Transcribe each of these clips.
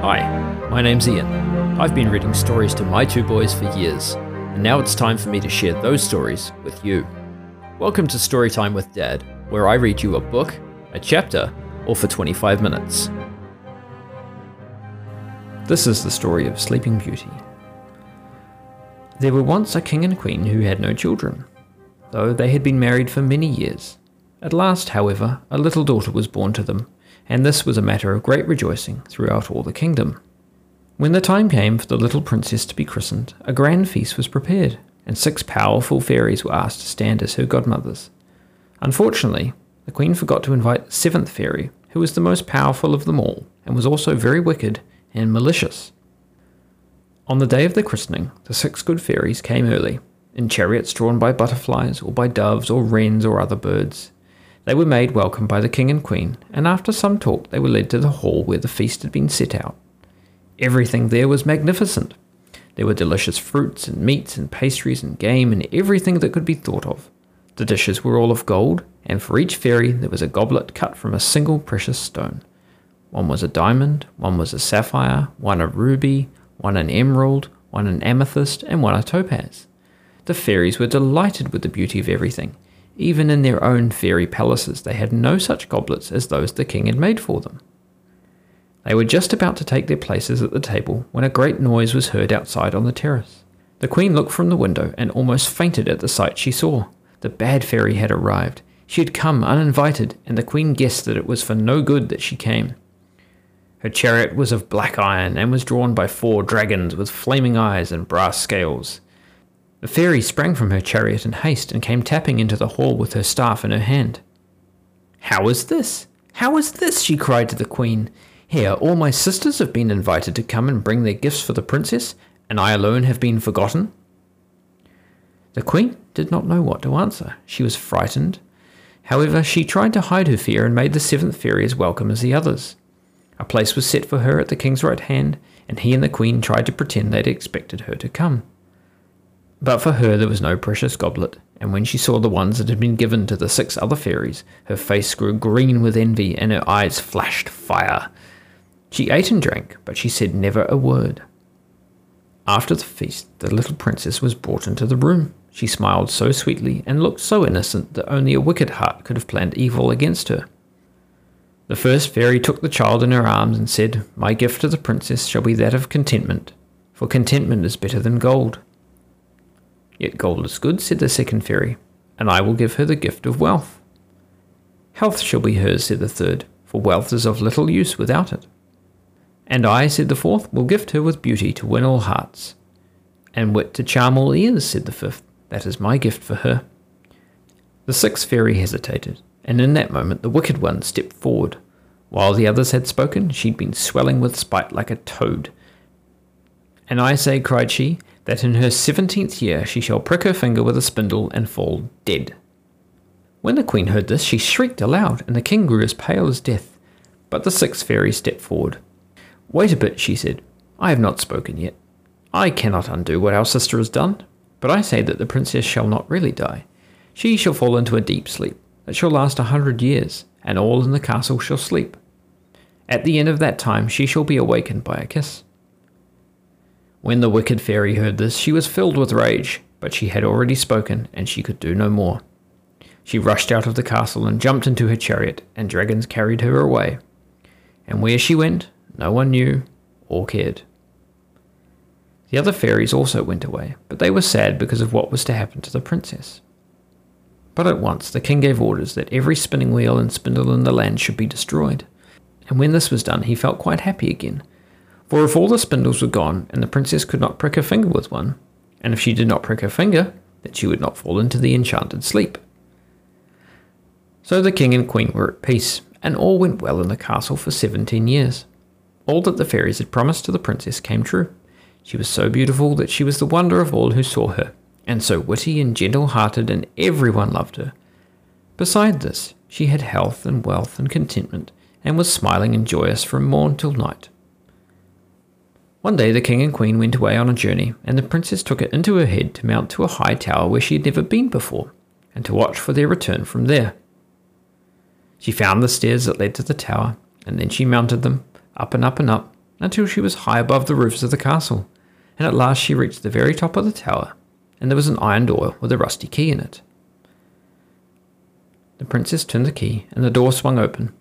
Hi, my name's Ian. I've been reading stories to my two boys for years, and now it's time for me to share those stories with you. Welcome to Storytime with Dad, where I read you a book, a chapter, or for 25 minutes. This is the story of Sleeping Beauty. There were once a king and queen who had no children, though they had been married for many years. At last, however, a little daughter was born to them, and this was a matter of great rejoicing throughout all the kingdom. When the time came for the little princess to be christened, a grand feast was prepared, and six powerful fairies were asked to stand as her godmothers. Unfortunately, the queen forgot to invite the seventh fairy, who was the most powerful of them all, and was also very wicked and malicious. On the day of the christening, the six good fairies came early, in chariots drawn by butterflies, or by doves, or wrens, or other birds. They were made welcome by the king and queen, and after some talk they were led to the hall where the feast had been set out. Everything there was magnificent. There were delicious fruits and meats and pastries and game and everything that could be thought of. The dishes were all of gold, and for each fairy there was a goblet cut from a single precious stone. One was a diamond, one was a sapphire, one a ruby, one an emerald, one an amethyst, and one a topaz. The fairies were delighted with the beauty of everything, even in their own fairy palaces, they had no such goblets as those the king had made for them. They were just about to take their places at the table when a great noise was heard outside on the terrace. The queen looked from the window and almost fainted at the sight she saw. The bad fairy had arrived. She had come uninvited, and the queen guessed that it was for no good that she came. Her chariot was of black iron and was drawn by four dragons with flaming eyes and brass scales. The fairy sprang from her chariot in haste and came tapping into the hall with her staff in her hand. How is this? How is this? she cried to the queen. Here, all my sisters have been invited to come and bring their gifts for the princess, and I alone have been forgotten. The queen did not know what to answer. She was frightened. However, she tried to hide her fear and made the seventh fairy as welcome as the others. A place was set for her at the king's right hand, and he and the queen tried to pretend they'd expected her to come. But for her there was no precious goblet, and when she saw the ones that had been given to the six other fairies, her face grew green with envy and her eyes flashed fire. She ate and drank, but she said never a word. After the feast, the little princess was brought into the room. She smiled so sweetly and looked so innocent that only a wicked heart could have planned evil against her. The first fairy took the child in her arms and said, My gift to the princess shall be that of contentment, for contentment is better than gold. Yet gold is good, said the second fairy, and I will give her the gift of wealth. Health shall be hers, said the third, for wealth is of little use without it. And I, said the fourth, will gift her with beauty to win all hearts. And wit to charm all ears, said the fifth, that is my gift for her. The sixth fairy hesitated, and in that moment the wicked one stepped forward. While the others had spoken, she'd been swelling with spite like a toad. And I say, cried she, that in her seventeenth year she shall prick her finger with a spindle and fall dead. When the queen heard this, she shrieked aloud, and the king grew as pale as death. But the sixth fairy stepped forward. Wait a bit, she said. I have not spoken yet. I cannot undo what our sister has done, but I say that the princess shall not really die. She shall fall into a deep sleep that shall last a hundred years, and all in the castle shall sleep. At the end of that time she shall be awakened by a kiss. When the wicked fairy heard this, she was filled with rage, but she had already spoken, and she could do no more. She rushed out of the castle and jumped into her chariot, and dragons carried her away. And where she went, no one knew or cared. The other fairies also went away, but they were sad because of what was to happen to the princess. But at once the king gave orders that every spinning wheel and spindle in the land should be destroyed. And when this was done, he felt quite happy again, for if all the spindles were gone, and the princess could not prick her finger with one, and if she did not prick her finger, then she would not fall into the enchanted sleep. So the king and queen were at peace, and all went well in the castle for seventeen years. All that the fairies had promised to the princess came true. She was so beautiful that she was the wonder of all who saw her, and so witty and gentle hearted, and everyone loved her. Beside this, she had health and wealth and contentment, and was smiling and joyous from morn till night. One day the king and queen went away on a journey, and the princess took it into her head to mount to a high tower where she had never been before, and to watch for their return from there. She found the stairs that led to the tower, and then she mounted them, up and up and up, until she was high above the roofs of the castle, and at last she reached the very top of the tower, and there was an iron door with a rusty key in it. The princess turned the key, and the door swung open.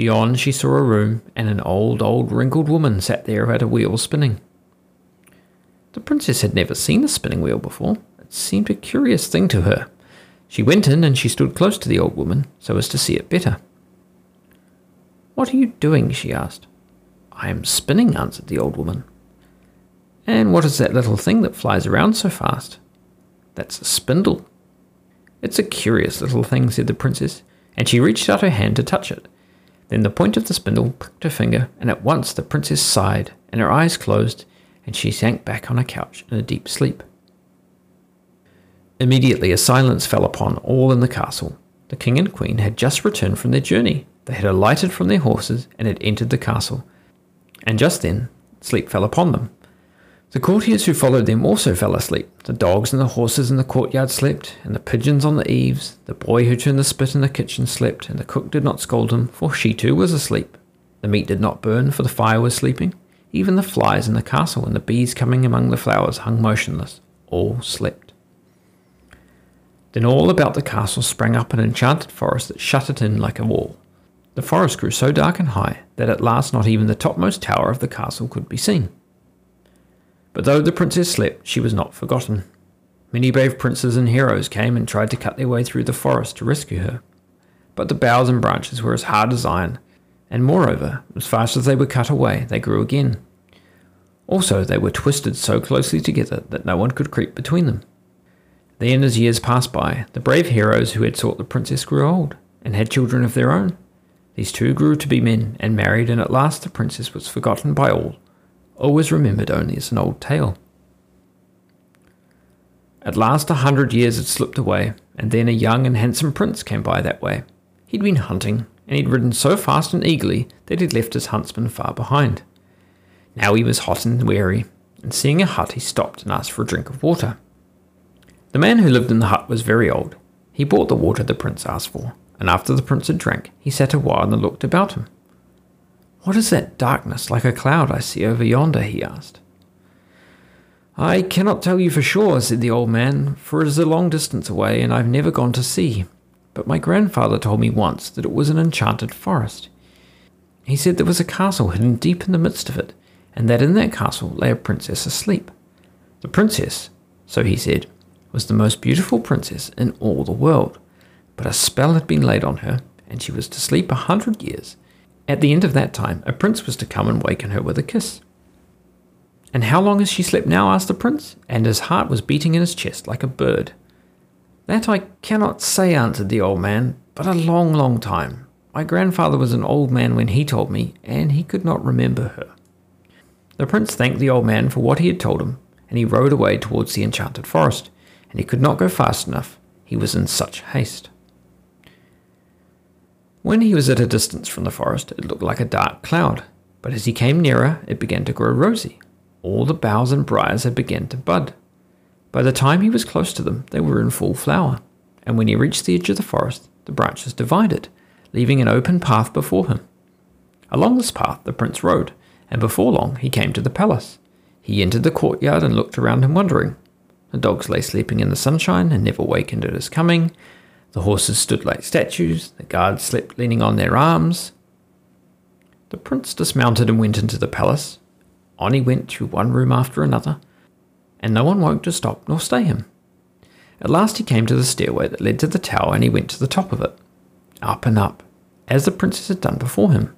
Beyond, she saw a room, and an old, old, wrinkled woman sat there at a wheel spinning. The princess had never seen a spinning wheel before. It seemed a curious thing to her. She went in and she stood close to the old woman so as to see it better. What are you doing? she asked. I am spinning, answered the old woman. And what is that little thing that flies around so fast? That's a spindle. It's a curious little thing, said the princess, and she reached out her hand to touch it. Then the point of the spindle pricked her finger, and at once the princess sighed, and her eyes closed, and she sank back on a couch in a deep sleep. Immediately a silence fell upon all in the castle. The king and queen had just returned from their journey. They had alighted from their horses and had entered the castle. And just then, sleep fell upon them. The courtiers who followed them also fell asleep. The dogs and the horses in the courtyard slept, and the pigeons on the eaves. The boy who turned the spit in the kitchen slept, and the cook did not scold him, for she too was asleep. The meat did not burn, for the fire was sleeping. Even the flies in the castle and the bees coming among the flowers hung motionless. All slept. Then all about the castle sprang up an enchanted forest that shut it in like a wall. The forest grew so dark and high that at last not even the topmost tower of the castle could be seen. But though the princess slept, she was not forgotten. Many brave princes and heroes came and tried to cut their way through the forest to rescue her. But the boughs and branches were as hard as iron, and moreover, as fast as they were cut away, they grew again. Also, they were twisted so closely together that no one could creep between them. Then, as years passed by, the brave heroes who had sought the princess grew old, and had children of their own. These too grew to be men and married, and at last the princess was forgotten by all always remembered only as an old tale. At last a hundred years had slipped away, and then a young and handsome prince came by that way. He'd been hunting, and he'd ridden so fast and eagerly that he'd left his huntsman far behind. Now he was hot and weary, and seeing a hut he stopped and asked for a drink of water. The man who lived in the hut was very old. He brought the water the prince asked for, and after the prince had drank, he sat a while and looked about him. What is that darkness like a cloud I see over yonder? he asked. I cannot tell you for sure, said the old man, for it is a long distance away and I've never gone to see. But my grandfather told me once that it was an enchanted forest. He said there was a castle hidden deep in the midst of it, and that in that castle lay a princess asleep. The princess, so he said, was the most beautiful princess in all the world, but a spell had been laid on her, and she was to sleep a hundred years at the end of that time, a prince was to come and waken her with a kiss. And how long has she slept now? asked the prince, and his heart was beating in his chest like a bird. That I cannot say, answered the old man, but a long, long time. My grandfather was an old man when he told me, and he could not remember her. The prince thanked the old man for what he had told him, and he rode away towards the enchanted forest, and he could not go fast enough. He was in such haste. When he was at a distance from the forest, it looked like a dark cloud, but as he came nearer, it began to grow rosy. All the boughs and briars had begun to bud. By the time he was close to them, they were in full flower, and when he reached the edge of the forest, the branches divided, leaving an open path before him. Along this path the prince rode, and before long he came to the palace. He entered the courtyard and looked around him wondering. The dogs lay sleeping in the sunshine and never wakened at his coming, the horses stood like statues, the guards slept leaning on their arms. The prince dismounted and went into the palace. On he went through one room after another, and no one woke to stop nor stay him. At last he came to the stairway that led to the tower, and he went to the top of it. Up and up, as the princess had done before him.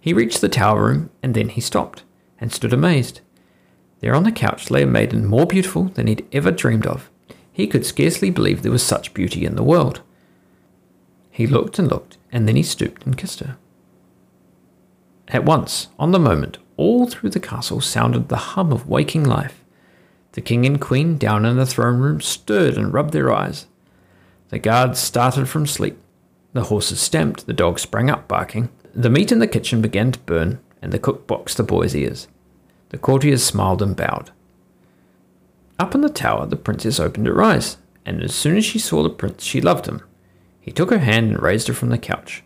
He reached the tower room, and then he stopped, and stood amazed. There on the couch lay a maiden more beautiful than he'd ever dreamed of. He could scarcely believe there was such beauty in the world. He looked and looked, and then he stooped and kissed her. At once, on the moment, all through the castle sounded the hum of waking life. The king and queen down in the throne room stirred and rubbed their eyes. The guards started from sleep. The horses stamped, the dogs sprang up barking. The meat in the kitchen began to burn, and the cook boxed the boys' ears. The courtiers smiled and bowed. Up in the tower, the princess opened her eyes, and as soon as she saw the prince, she loved him. He took her hand and raised her from the couch.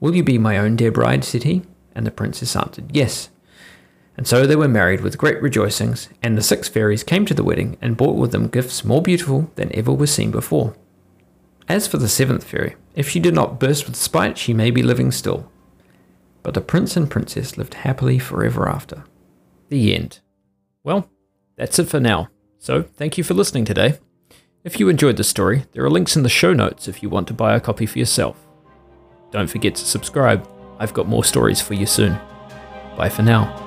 Will you be my own dear bride? said he, and the princess answered, Yes. And so they were married with great rejoicings, and the six fairies came to the wedding and brought with them gifts more beautiful than ever were seen before. As for the seventh fairy, if she did not burst with spite, she may be living still. But the prince and princess lived happily forever after. The end. Well, that's it for now. So, thank you for listening today. If you enjoyed the story, there are links in the show notes if you want to buy a copy for yourself. Don't forget to subscribe. I've got more stories for you soon. Bye for now.